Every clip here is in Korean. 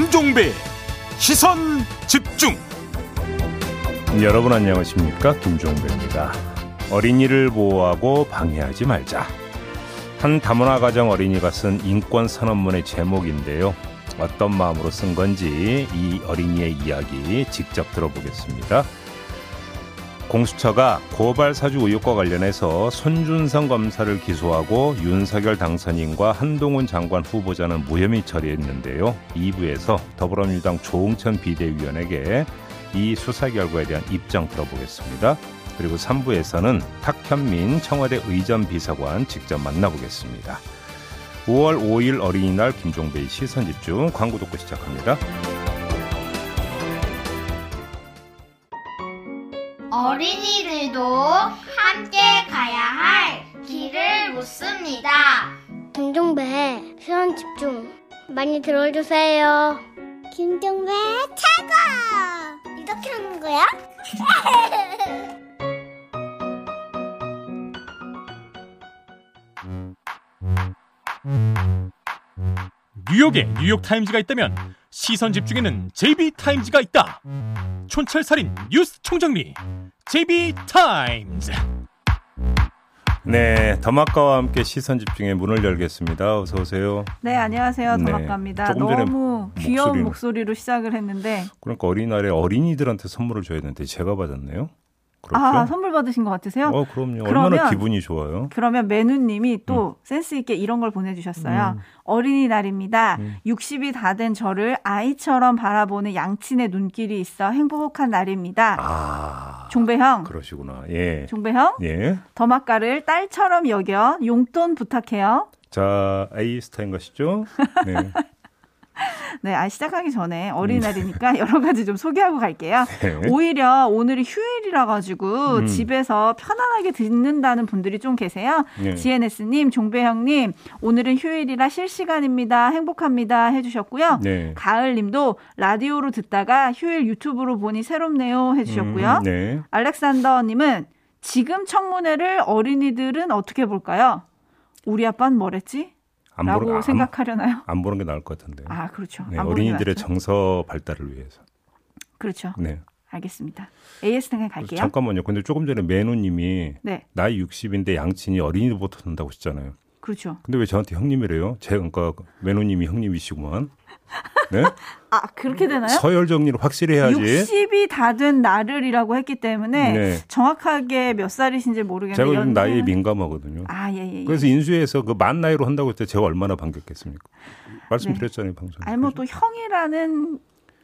김종배 시선 집중. 여러분 안녕하십니까? 김종배입니다. 어린이를 보호하고 방해하지 말자. 한 다문화 가정 어린이가 쓴 인권 선언문의 제목인데요. 어떤 마음으로 쓴 건지 이 어린이의 이야기 직접 들어보겠습니다 공수처가 고발 사주 의혹과 관련해서 손준성 검사를 기소하고 윤석열 당선인과 한동훈 장관 후보자는 무혐의 처리했는데요. 2부에서 더불어민주당 조홍천 비대위원에게 이 수사 결과에 대한 입장 들어보겠습니다. 그리고 3부에서는 탁현민 청와대 의전 비서관 직접 만나보겠습니다. 5월 5일 어린이날 김종배의 시선 집중 광고 듣고 시작합니다. 어린이들도 함께 가야 할 길을 묻습니다. 김종배 시원 집중 많이 들어주세요. 김종배 최고! 이렇게 하는 거야? 뉴욕에 뉴욕 타임즈가 있다면 시선 집중에는 JB타임즈가 있다 촌철살인 뉴스 총정리 JB타임즈 네, 더마카와 함께 시선 집중의 문을 열겠습니다. 어서 오세요. 네, 안녕하세요. 네, 더마카입니다. 전에 너무 귀여운 목소리는- 목소리로 시작을 했는데 그러니까 어린이날에 어린이들한테 선물을 줘야 되는데 제가 받았네요. 그렇죠? 아, 선물 받으신 것 같으세요? 어, 그럼요. 그러면- 얼마나 기분이 좋아요. 그러면 메누님이 또 센스 있게 이런 걸 보내주셨어요. 음. 어린이날입니다. 음. 60이 다 된 저를 아이처럼 바라보는 양친의 눈길이 있어 행복한 날입니다. 아, 종배형, 그러시구나. 예. 종배형, 예. 더마카를 딸처럼 여겨 용돈 부탁해요. 자, 에이스타인 것이죠? 네. 네, 아, 시작하기 전에 어린이날이니까 여러 가지 좀 소개하고 갈게요. 네. 오히려 오늘이 휴일이라 가지고 음. 집에서 편안하게 듣는다는 분들이 좀 계세요. 네. GNS님, 종배형님, 오늘은 휴일이라 실시간입니다. 행복합니다. 해주셨고요. 네. 가을님도 라디오로 듣다가 휴일 유튜브로 보니 새롭네요. 해주셨고요. 음, 네. 알렉산더님은 지금 청문회를 어린이들은 어떻게 볼까요? 우리 아빠는 뭐랬지? 안 라고 보는, 안, 생각하려나요? 안 보는 게 나을 것 같은데. 아, 그렇죠. 네, 어린이들의. 정서 발달을 위해서. 그렇죠. 네. 알겠습니다. AS 등에 갈게요. 잠깐만요. 근데 조금 전에 매누님이 네, 나이 60인데 양친이 어린이들부터 된다고 하셨잖아요. 그렇죠. 근데 왜 저한테 형님이래요? 제가 그러니까 매누님이 형님이시구만. 네? 아, 그렇게 되나요? 서열 정리를 확실히 해야지. 60이 다 된 나를이라고 했기 때문에 네. 정확하게 몇 살이신지 모르겠는데 제가 요즘 나이에 민감하거든요. 아, 예, 예. 예. 그래서 인수위에서 그 만 나이로 한다고 했을 때 제가 얼마나 반겼겠습니까? 말씀드렸잖아요, 방송에. 아니 뭐 또 형이라는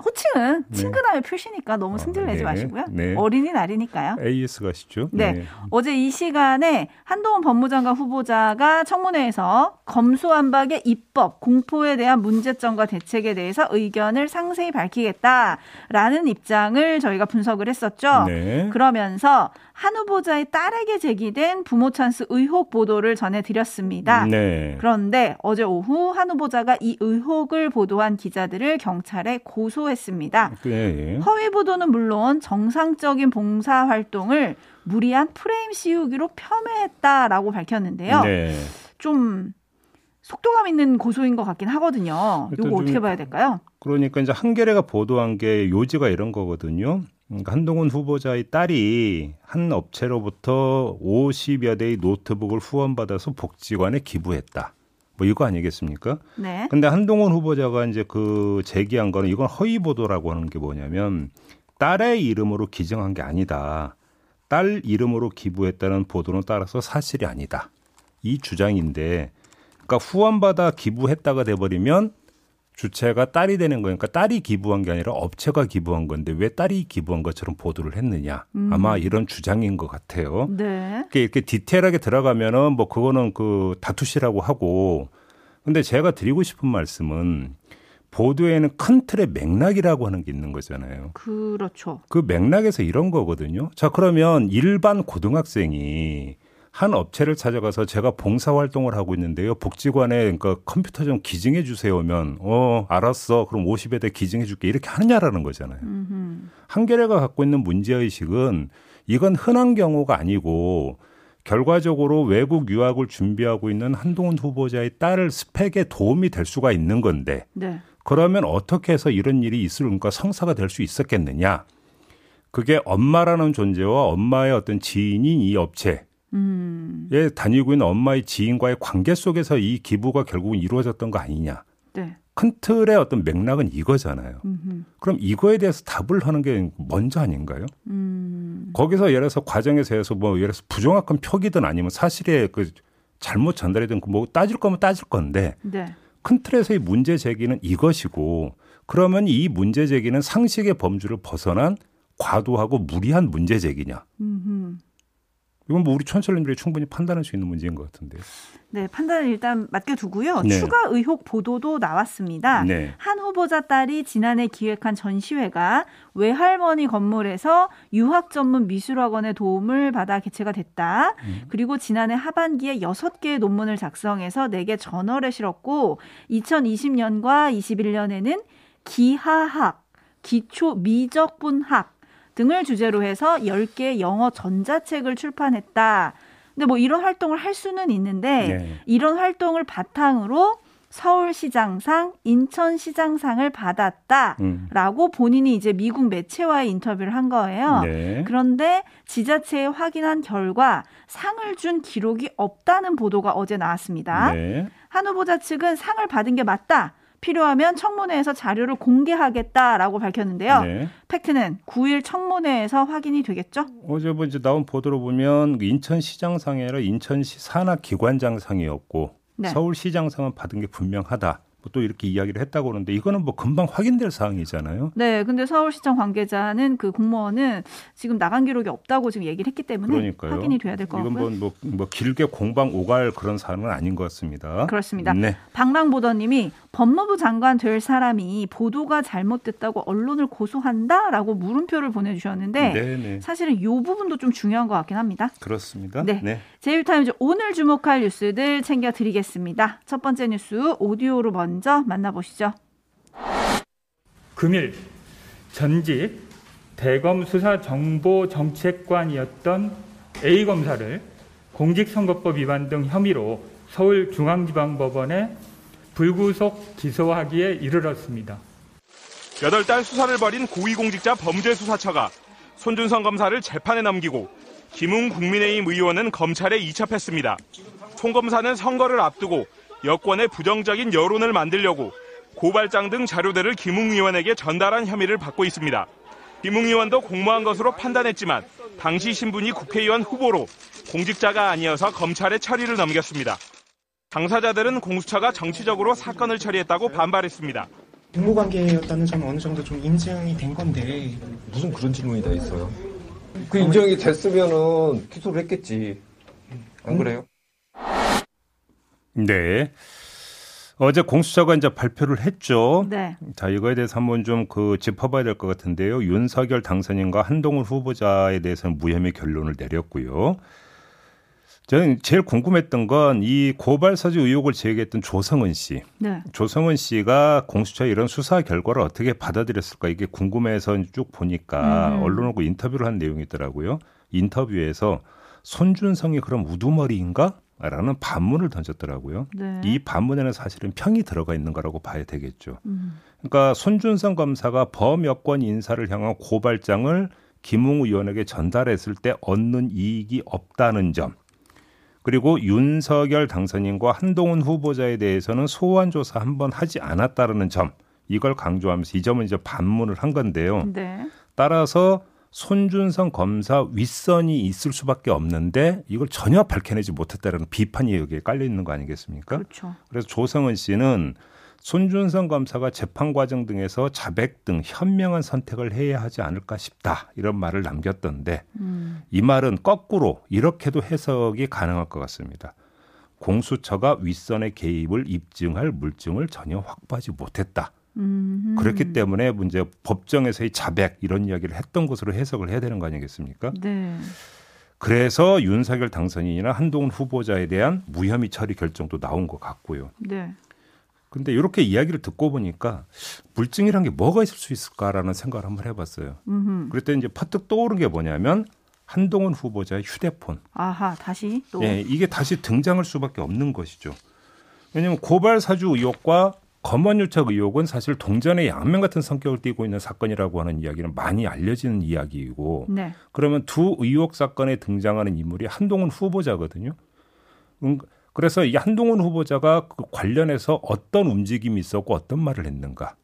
호칭은 네. 친근함의 표시니까 너무 아, 승질 내지 네. 마시고요. 네. 어린이날이니까요. AS 가시죠. 네. 어제 이 시간에 한동훈 법무장관 후보자가 청문회에서 검수완박의 입법, 공포에 대한 문제점과 대책에 대해서 의견을 상세히 밝히겠다라는 입장을 저희가 분석을 했었죠. 네. 그러면서 한 후보자의 딸에게 제기된 부모 찬스 의혹 보도를 전해드렸습니다. 네. 그런데 어제 오후 한 후보자가 이 의혹을 보도한 기자들을 경찰에 고소했습니다. 네. 허위 보도는 물론 정상적인 봉사 활동을 무리한 프레임 씌우기로 폄훼했다라고 밝혔는데요. 네. 좀 속도감 있는 고소인 것 같긴 하거든요. 이거 어떻게 좀- 봐야 될까요? 그러니까 이제 한겨레가 보도한 게 요지가 이런 거거든요. 그러니까 한동훈 후보자의 딸이 한 업체로부터 50여 대의 노트북을 후원받아서 복지관에 기부했다. 뭐 이거 아니겠습니까? 네. 근데 한동훈 후보자가 이제 그 제기한 거는 이건 허위 보도라고 하는 게 뭐냐면 딸의 이름으로 기증한 게 아니다. 딸 이름으로 기부했다는 보도는 따라서 사실이 아니다. 이 주장인데 그러니까 후원받아 기부했다가 돼 버리면 주체가 딸이 되는 거니까 딸이 기부한 게 아니라 업체가 기부한 건데 왜 딸이 기부한 것처럼 보도를 했느냐. 아마 이런 주장인 것 같아요. 네. 이렇게, 이렇게 디테일하게 들어가면은 뭐 그거는 그 다투시라고 하고 근데 제가 드리고 싶은 말씀은 보도에는 큰 틀의 맥락이라고 하는 게 있는 거잖아요. 그렇죠. 그 맥락에서 이런 거거든요. 자, 그러면 일반 고등학생이 한 업체를 찾아가서 제가 봉사 활동을 하고 있는데요. 복지관에 그러니까 컴퓨터 좀 기증해 주세요면 어, 알았어. 그럼 50에 대해 기증해 줄게. 이렇게 하느냐라는 거잖아요. 음흠. 한겨레가 갖고 있는 문제 의식은 이건 흔한 경우가 아니고 결과적으로 외국 유학을 준비하고 있는 한동훈 후보자의 딸을 스펙에 도움이 될 수가 있는 건데 네. 그러면 어떻게 해서 이런 일이 있을까 성사가 될 수 있었겠느냐? 그게 엄마라는 존재와 엄마의 어떤 지인인 이 업체 에 음. 다니고 있는 엄마의 지인과의 관계 속에서 이 기부가 결국은 이루어졌던 거 아니냐? 네. 큰 틀의 어떤 맥락은 이거잖아요. 음흠. 그럼 이거에 대해서 답을 하는 게 먼저 아닌가요? 음. 거기서 예를 들어서 과정에서 해서 뭐 예를 들어서 부정확한 표기든 아니면 사실의 그 잘못 전달이든 그뭐 따질 거면 따질 건데 네. 큰 틀에서의 문제 제기는 이것이고 그러면 이 문제 제기는 상식의 범주를 벗어난 과도하고 무리한 문제 제기냐? 음흠. 이건 뭐 우리 촌철님들이 충분히 판단할 수 있는 문제인 것 같은데. 네, 판단을 일단 맡겨두고요. 네. 추가 의혹 보도도 나왔습니다. 네. 한 후보자 딸이 지난해 기획한 전시회가 외할머니 건물에서 유학 전문 미술학원의 도움을 받아 개최가 됐다. 그리고 지난해 하반기에 여섯 개의 논문을 작성해서 네 개 저널에 실었고 2020년과 21년에는 기하학, 기초 미적분학 등을 주제로 해서 10개의 영어 전자책을 출판했다. 근데 뭐 이런 활동을 할 수는 있는데 네. 이런 활동을 바탕으로 서울시장상, 인천시장상을 받았다라고 음. 본인이 이제 미국 매체와의 인터뷰를 한 거예요. 네. 그런데 지자체에 확인한 결과 상을 준 기록이 없다는 보도가 어제 나왔습니다. 네. 한 후보자 측은 상을 받은 게 맞다. 필요하면 청문회에서 자료를 공개하겠다라고 밝혔는데요. 네. 팩트는 9일 청문회에서 확인이 되겠죠? 어제 뭐 이제 나온 보도로 보면 인천시장상이 아니라 인천시 산하기관장상이었고 네. 서울시장상은 받은 게 분명하다. 뭐또 이렇게 이야기를 했다고 그러는데 이거는 뭐 금방 확인될 사항이잖아요. 네, 근데 서울시청 관계자는 그 공무원은 지금 나간 기록이 없다고 지금 얘기를 했기 때문에 그러니까요. 확인이 돼야 될것 이건 같고요. 뭐, 뭐, 뭐 길게 공방 오갈 그런 사안은 아닌 것 같습니다. 그렇습니다. 네. 박랑보더님이 법무부 장관 될 사람이 보도가 잘못됐다고 언론을 고소한다라고 물음표를 보내주셨는데 네, 네. 사실은 이 부분도 좀 중요한 것 같긴 합니다. 그렇습니다. 네. 네. 제이타임즈 오늘 주목할 뉴스들 챙겨드리겠습니다. 첫 번째 뉴스 오디오로 먼저 만나보시죠. 금일 전직 대검 수사 정보 정책관이었던 A 검사를 공직선거법 위반 등 혐의로 서울중앙지방법원에 불구속 기소하기에 이르렀습니다. 여덟 달 수사를 벌인 고위공직자 범죄수사처가 손준성 검사를 재판에 넘기고 김웅 국민의힘 의원은 검찰에 이첩했습니다. 송 검사는 선거를 앞두고 여권의 부정적인 여론을 만들려고 고발장 등 자료들을 김웅 의원에게 전달한 혐의를 받고 있습니다. 김웅 의원도 공모한 것으로 판단했지만 당시 신분이 국회의원 후보로 공직자가 아니어서 검찰에 처리를 넘겼습니다. 당사자들은 공수처가 정치적으로 사건을 처리했다고 반발했습니다. 직무 관계였다는 점은 어느 정도 좀 인증이 된 건데 무슨 그런 질문이 다 있어요? 그 인정이 됐으면은 기소를 했겠지. 안 그래요? 네. 어제 공수처가 이제 발표를 했죠. 네. 자, 이거에 대해서 한번 좀 그 짚어봐야 될 것 같은데요. 윤석열 당선인과 한동훈 후보자에 대해서는 무혐의 결론을 내렸고요. 저는 제일 궁금했던 건 이 고발 사주 의혹을 제기했던 조성은 씨. 네. 조성은 씨가 공수처의 이런 수사 결과를 어떻게 받아들였을까 이게 궁금해서 쭉 보니까 음. 언론하고 인터뷰를 한 내용이 있더라고요. 인터뷰에서 손준성이 그럼 우두머리인가? 라는 반문을 던졌더라고요. 네. 이 반문에는 사실은 평이 들어가 있는 거라고 봐야 되겠죠. 음. 그러니까 손준성 검사가 범여권 인사를 향한 고발장을 김웅 의원에게 전달했을 때 얻는 이익이 없다는 점. 그리고 윤석열 당선인과 한동훈 후보자에 대해서는 소환 조사 한 번 하지 않았다는 점. 이걸 강조하면서 이 점은 이제 반문을 한 건데요. 네. 따라서 손준성 검사 윗선이 있을 수밖에 없는데 이걸 전혀 밝혀내지 못했다는 비판이 여기에 깔려 있는 거 아니겠습니까? 그렇죠. 그래서 조성은 씨는 손준성 검사가 재판 과정 등에서 자백 등 현명한 선택을 해야 하지 않을까 싶다 이런 말을 남겼던데 음. 이 말은 거꾸로 이렇게도 해석이 가능할 것 같습니다. 공수처가 윗선의 개입을 입증할 물증을 전혀 확보하지 못했다. 음. 그렇기 때문에 문제 법정에서의 자백 이런 이야기를 했던 것으로 해석을 해야 되는 거 아니겠습니까? 네. 그래서 윤석열 당선인이나 한동훈 후보자에 대한 무혐의 처리 결정도 나온 것 같고요. 네. 근데 이렇게 이야기를 듣고 보니까 물증이란 게 뭐가 있을 수 있을까라는 생각을 한번 해봤어요. 음. 그랬더니 이제 퍼뜩 떠오른 게 뭐냐면 한동훈 후보자의 휴대폰. 아하, 다시 또 예, 이게 다시 등장할 수밖에 없는 것이죠. 왜냐하면 고발 사주 의혹과 검언 유착 의혹은 사실 동전의 양면 같은 성격을 띠고 있는 사건이라고 하는 이야기는 많이 알려지는 이야기이고 네. 그러면 두 의혹 사건에 등장하는 인물이 한동훈 후보자거든요. 음, 그래서 이 한동훈 후보자가 그 관련해서 어떤 움직임이 있었고 어떤 말을 했는가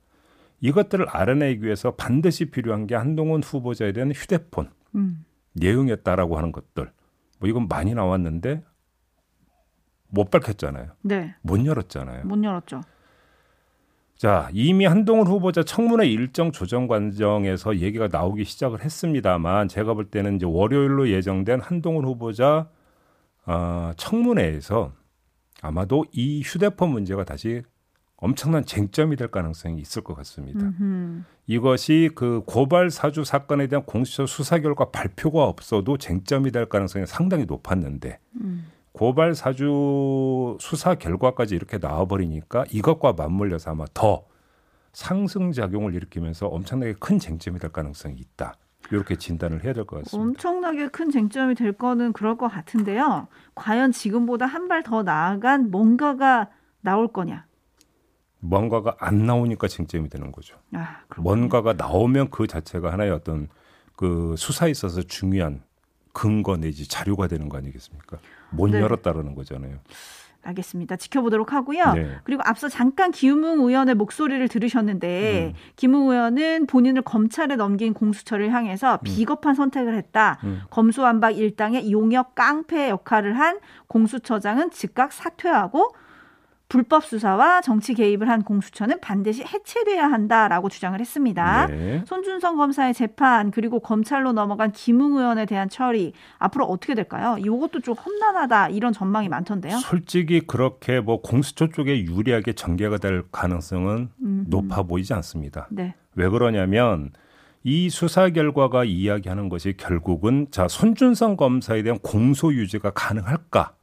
이것들을 알아내기 위해서 반드시 필요한 게 한동훈 후보자에 대한 휴대폰 음. 내용이었다라고 하는 것들 뭐 이건 많이 나왔는데 못 밝혔잖아요. 네. 못 열었잖아요. 못 열었죠. 자, 이미 한동훈 후보자 청문회 일정 조정 과정에서 얘기가 나오기 시작을 했습니다만 제가 볼 때는 이제 월요일로 예정된 한동훈 후보자 어, 청문회에서 아마도 이 휴대폰 문제가 다시 엄청난 쟁점이 될 가능성이 있을 것 같습니다. 음흠. 이것이 그 고발 사주 사건에 대한 공수처 수사 결과 발표가 없어도 쟁점이 될 가능성이 상당히 높았는데 음. 고발 사주 수사 결과까지 이렇게 나와버리니까 이것과 맞물려서 아마 더 상승 작용을 일으키면서 엄청나게 큰 쟁점이 될 가능성이 있다. 이렇게 진단을 해야 될 것 같습니다. 엄청나게 큰 쟁점이 될 거는 그럴 것 같은데요. 과연 지금보다 한 발 더 나아간 뭔가가 나올 거냐? 뭔가가 안 나오니까 쟁점이 되는 거죠. 아. 뭔가가 나오면 그 자체가 하나의 어떤 그 수사에 있어서 중요한 근거 내지 자료가 되는 거 아니겠습니까? 못 네. 열었다라는 거잖아요. 알겠습니다. 지켜보도록 하고요. 네. 그리고 앞서 잠깐 김웅 의원의 목소리를 들으셨는데 음. 김웅 의원은 본인을 검찰에 넘긴 공수처를 향해서 비겁한 선택을 했다. 음. 검수완박 일당의 용역 깡패 역할을 한 공수처장은 즉각 사퇴하고 불법 수사와 정치 개입을 한 공수처는 반드시 해체돼야 한다라고 주장을 했습니다. 네. 손준성 검사의 재판 그리고 검찰로 넘어간 김웅 의원에 대한 처리 앞으로 어떻게 될까요? 이것도 좀 험난하다 이런 전망이 많던데요. 솔직히 그렇게 뭐 공수처 쪽에 유리하게 전개가 될 가능성은 음. 높아 보이지 않습니다. 네. 왜 그러냐면 이 수사 결과가 이야기하는 것이 결국은 자 손준성 검사에 대한 공소 유지가 가능할까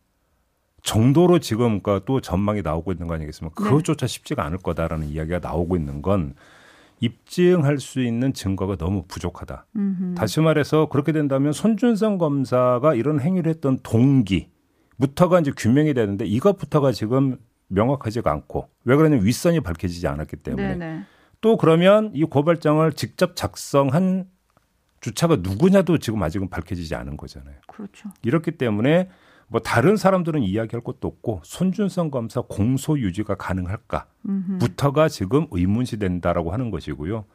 정도로 지금 그또 전망이 나오고 있는 거 아니겠습니까? 네. 그것조차 쉽지가 않을 거다라는 이야기가 나오고 있는 건 입증할 수 있는 증거가 너무 부족하다. 음흠. 다시 말해서 그렇게 된다면 손준성 검사가 이런 행위를 했던 동기부터가 이제 규명이 되는데 이것부터가 지금 명확하지가 않고 왜 그러냐면 윗선이 밝혀지지 않았기 때문에 네네. 또 그러면 이 고발장을 직접 작성한 주차가 누구냐도 지금 아직은 밝혀지지 않은 거잖아요. 그렇죠. 이렇기 때문에 뭐 다른 사람들은 이야기할 것도 없고 손준성 검사 공소 유지가 가능할까부터가 지금 의문시 된다라고 하는 것이고요.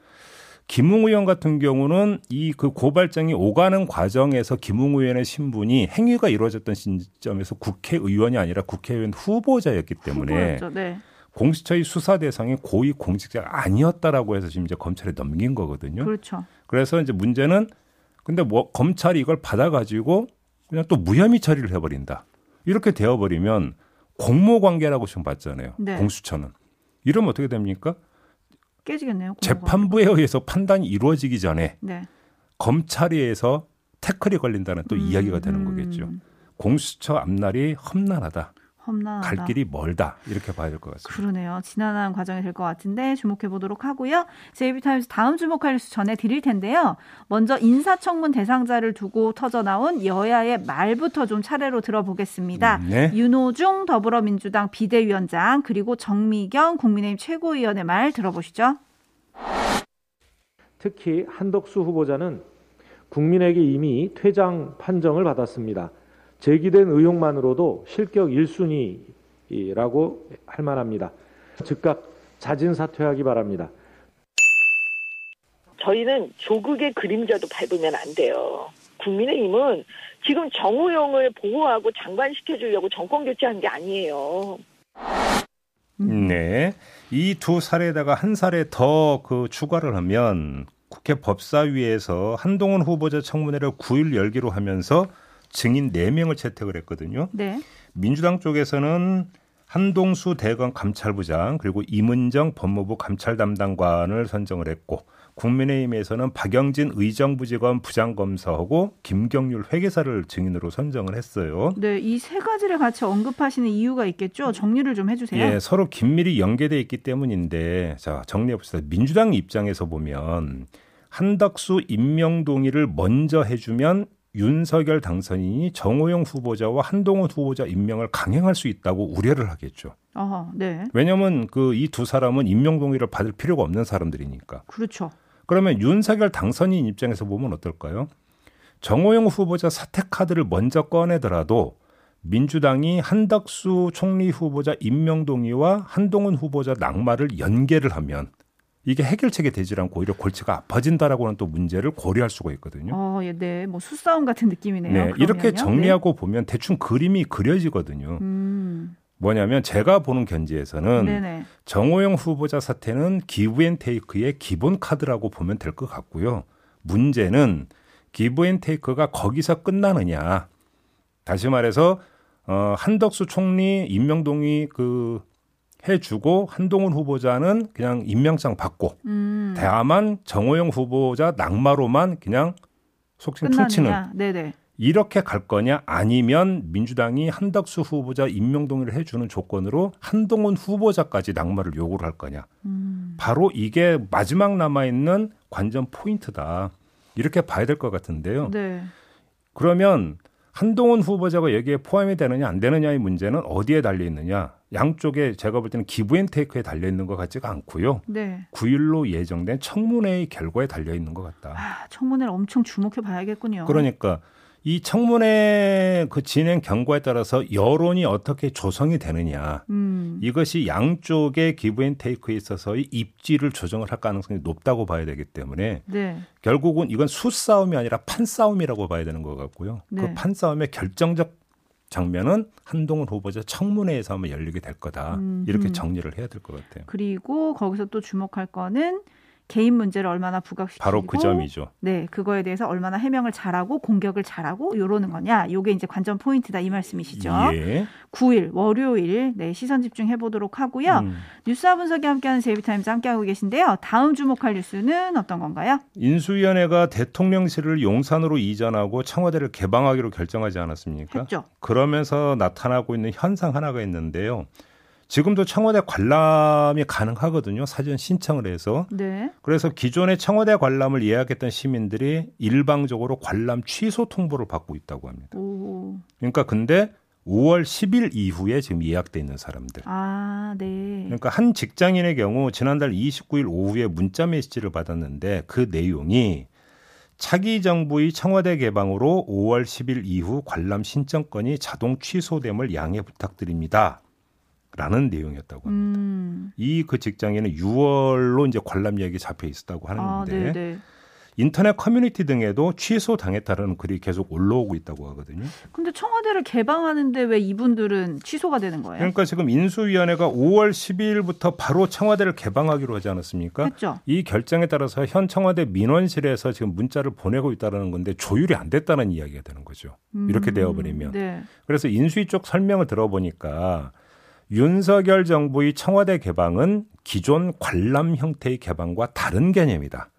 김웅 의원 같은 경우는 이 그 고발장이 오가는 과정에서 김웅 의원의 신분이 행위가 이루어졌던 시점에서 국회의원이 아니라 국회의원 후보자였기 때문에 후보였죠. 네. 공수처의 수사 대상이 고위 공직자가 아니었다라고 해서 지금 이제 검찰에 넘긴 거거든요. 그렇죠. 그래서 이제 문제는 근데 뭐 검찰이 이걸 받아가지고 그냥 또 무혐의 처리를 해버린다. 이렇게 되어버리면 공모 관계라고 지금 봤잖아요. 네. 공수처는 이러면 어떻게 됩니까? 깨지겠네요. 재판부에 의해서 판단이 이루어지기 전에 네. 검찰에 의해서 태클이 걸린다는 또 음, 이야기가 되는 거겠죠. 공수처 앞날이 험난하다. 험난하다. 갈 길이 멀다. 이렇게 봐야 될 것 같습니다. 그러네요. 지난한 과정이 될 것 같은데 주목해 보도록 하고요. 제이비타임스 다음 주목할 뉴스 전해 드릴 텐데요. 먼저 인사청문 대상자를 두고 터져 나온 여야의 말부터 좀 차례로 들어보겠습니다. 음, 네. 윤호중 더불어민주당 비대위원장 그리고 정미경 국민의힘 최고위원의 말 들어보시죠. 특히 한덕수 후보자는 국민에게 이미 퇴장 판정을 받았습니다. 제기된 의혹만으로도 실격 1순위라고 할 만합니다. 즉각 자진 사퇴하기 바랍니다. 저희는 조국의 그림자도 밟으면 안 돼요. 국민의힘은 지금 정우영을 보호하고 장관시켜주려고 정권 교체한 게 아니에요. 네. 이 두 사례에다가 한 사례 더 그 추가를 하면 국회 법사위에서 한동훈 후보자 청문회를 9일 열기로 하면서 증인 4명을 채택을 했거든요. 네. 민주당 쪽에서는 한동수 대검 감찰부장 그리고 임은정 법무부 감찰 담당관을 선정을 했고 국민의힘에서는 박영진 의정부지검 부장검사하고 김경률 회계사를 증인으로 선정을 했어요. 네, 이 세 가지를 같이 언급하시는 이유가 있겠죠. 정리를 좀 해주세요. 예, 서로 긴밀히 연계돼 있기 때문인데 자 정리해 봅시다. 민주당 입장에서 보면 한덕수 임명 동의를 먼저 해주면 윤석열 당선인이 정호영 후보자와 한동훈 후보자 임명을 강행할 수 있다고 우려를 하겠죠. 어, 네. 왜냐하면 그 이 두 사람은 임명 동의를 받을 필요가 없는 사람들이니까. 그렇죠. 그러면 윤석열 당선인 입장에서 보면 어떨까요? 정호영 후보자 사퇴 카드를 먼저 꺼내더라도 민주당이 한덕수 총리 후보자 임명 동의와 한동훈 후보자 낙마를 연계를 하면 이게 해결책이 되질 않고 오히려 골치가 아파진다라고는 또 문제를 고려할 수가 있거든요. 어, 예, 네. 뭐 수싸움 같은 느낌이네요. 네, 이렇게 그러면요. 정리하고 보면 대충 그림이 그려지거든요. 네. 음, 뭐냐면 제가 보는 견지에서는 네네. 정호영 후보자 사태는 기브앤테이크의 기본 카드라고 보면 될 것 같고요. 문제는 기브앤테이크가 거기서 끝나느냐. 다시 말해서 어, 한덕수 총리 임명동의 그 해주고 한동훈 후보자는 그냥 임명장 받고 음, 다만 정호영 후보자 낙마로만 그냥 속칭 퉁치는 끝나느냐. 네네. 이렇게 갈 거냐 아니면 민주당이 한덕수 후보자 임명 동의를 해주는 조건으로 한동훈 후보자까지 낙마를 요구를 할 거냐 음, 바로 이게 마지막 남아 있는 관전 포인트다 이렇게 봐야 될 것 같은데요. 네. 그러면 한동훈 후보자가 여기에 포함이 되느냐 안 되느냐의 문제는 어디에 달려 있느냐 양쪽에 제가 볼 때는 기브앤테이크에 달려 있는 것 같지가 않고요. 네. 9일로 예정된 청문회의 결과에 달려 있는 것 같다. 아, 청문회를 엄청 주목해 봐야겠군요. 그러니까 이 청문회 그 진행 경과에 따라서 여론이 어떻게 조성이 되느냐 음, 이것이 양쪽의 기브앤테이크에 있어서의 입지를 조정을 할 가능성이 높다고 봐야 되기 때문에 네. 결국은 이건 수싸움이 아니라 판싸움이라고 봐야 되는 것 같고요. 네. 그 판싸움의 결정적 장면은 한동훈 후보자 청문회에서 아마 열리게 될 거다. 음, 이렇게 음. 정리를 해야 될 것 같아요. 그리고 거기서 또 주목할 거는 개인 문제를 얼마나 부각시키고 바로 그 점이죠. 네, 그거에 대해서 얼마나 해명을 잘하고 공격을 잘하고 요러는 거냐. 요게 이제 관전 포인트다 이 말씀이시죠. 예. 9일 월요일 네, 시선 집중해 보도록 하고요. 음. 뉴스와 분석이 함께하는 제이비타임즈 함께하고 계신데요. 다음 주목할 뉴스는 어떤 건가요? 인수위원회가 대통령실을 용산으로 이전하고 청와대를 개방하기로 결정하지 않았습니까? 했죠. 그러면서 나타나고 있는 현상 하나가 있는데요. 지금도 청와대 관람이 가능하거든요. 사전 신청을 해서. 네. 그래서 기존에 청와대 관람을 예약했던 시민들이 일방적으로 관람 취소 통보를 받고 있다고 합니다. 오. 그러니까 근데 5월 10일 이후에 지금 예약돼 있는 사람들. 아, 네. 그러니까 한 직장인의 경우 지난달 29일 오후에 문자 메시지를 받았는데 그 내용이 차기 정부의 청와대 개방으로 5월 10일 이후 관람 신청권이 자동 취소됨을 양해 부탁드립니다. 라는 내용이었다고 합니다. 음. 이그 직장에는 6월로 이제 관람 예약이 잡혀 있었다고 아, 하는데 네, 네. 인터넷 커뮤니티 등에도 취소 당했다라는 글이 계속 올라오고 있다고 하거든요. 근데 청와대를 개방하는데 왜 이분들은 취소가 되는 거예요? 그러니까 지금 인수위원회가 5월 12일부터 바로 청와대를 개방하기로 하지 않았습니까? 했죠. 이 결정에 따라서 현 청와대 민원실에서 지금 문자를 보내고 있다는 건데 조율이 안 됐다는 이야기가 되는 거죠. 이렇게 음, 되어버리면. 네. 그래서 인수위 쪽 설명을 들어보니까 윤석열 정부의 청와대 개방은 기존 관람 형태의 개방과 다른 개념이다.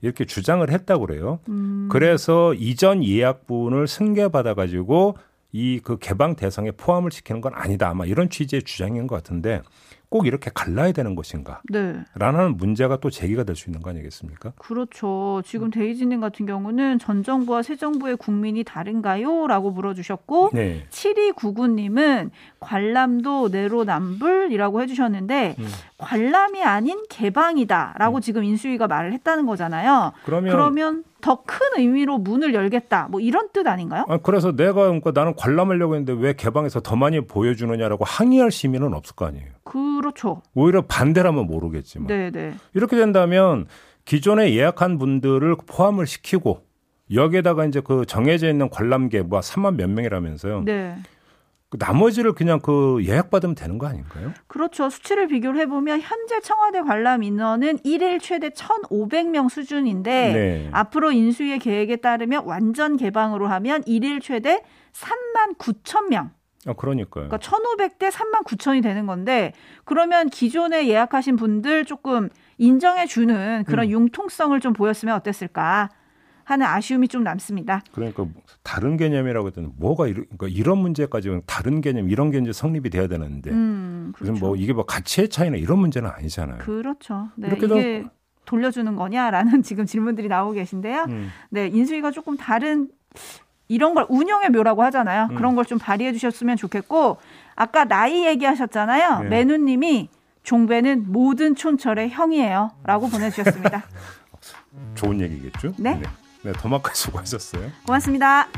이렇게 주장을 했다고 그래요. 음. 그래서 이전 예약분을 승계받아 가지고 이 그 개방 대상에 포함을 시키는 건 아니다. 아마 이런 취지의 주장인 것 같은데 꼭 이렇게 갈라야 되는 것인가? 네. 라는 문제가 또 제기가 될 수 있는 거 아니겠습니까? 그렇죠. 지금 데이지님 같은 경우는 전 정부와 새 정부의 국민이 다른가요? 라고 물어주셨고, 네. 7299님은 관람도 내로남불이라고 해주셨는데, 음. 관람이 아닌 개방이다 라고 지금 인수위가 말을 했다는 거잖아요. 그러면, 그러면 더 큰 의미로 문을 열겠다. 뭐 이런 뜻 아닌가요? 아, 그래서 내가 그러니까 나는 관람하려고 했는데 왜 개방해서 더 많이 보여주느냐라고 항의할 시민은 없을 거 아니에요. 그렇죠. 오히려 반대라면 모르겠지만 네네. 이렇게 된다면 기존에 예약한 분들을 포함을 시키고 여기에다가 이제 그 정해져 있는 관람객 뭐 3만 몇 명이라면서요. 네. 그 나머지를 그냥 그 예약 받으면 되는 거 아닌가요? 그렇죠. 수치를 비교를 해보면 현재 청와대 관람 인원은 일일 최대 1,500명 수준인데 네. 앞으로 인수위의 계획에 따르면 완전 개방으로 하면 일일 최대 3만 9천 명. 아, 그러니까요. 그러니까 1,500대 3만 9천이 되는 건데 그러면 기존에 예약하신 분들 조금 인정해 주는 그런 음. 융통성을 좀 보였으면 어땠을까 하는 아쉬움이 좀 남습니다. 그러니까 다른 개념이라고 했더니 뭐가 이런, 그러니까 이런 문제까지 다른 개념 이런 게 이제 성립이 돼야 되는데 음, 그렇죠. 뭐 이게 뭐 가치의 차이나 이런 문제는 아니잖아요. 그렇죠. 네, 이렇게 이게 돌려주는 거냐라는 지금 질문들이 나오고 계신데요. 음. 네, 인수위가 조금 다른 이런 걸 운영의 묘라고 하잖아요. 음. 그런 걸 좀 발휘해 주셨으면 좋겠고 아까 나이 얘기하셨잖아요. 네. 매누님이 종배는 모든 촌철의 형이에요라고 보내주셨습니다. 좋은 얘기겠죠? 네. 네. 네, 더마카 수고하셨어요. 고맙습니다.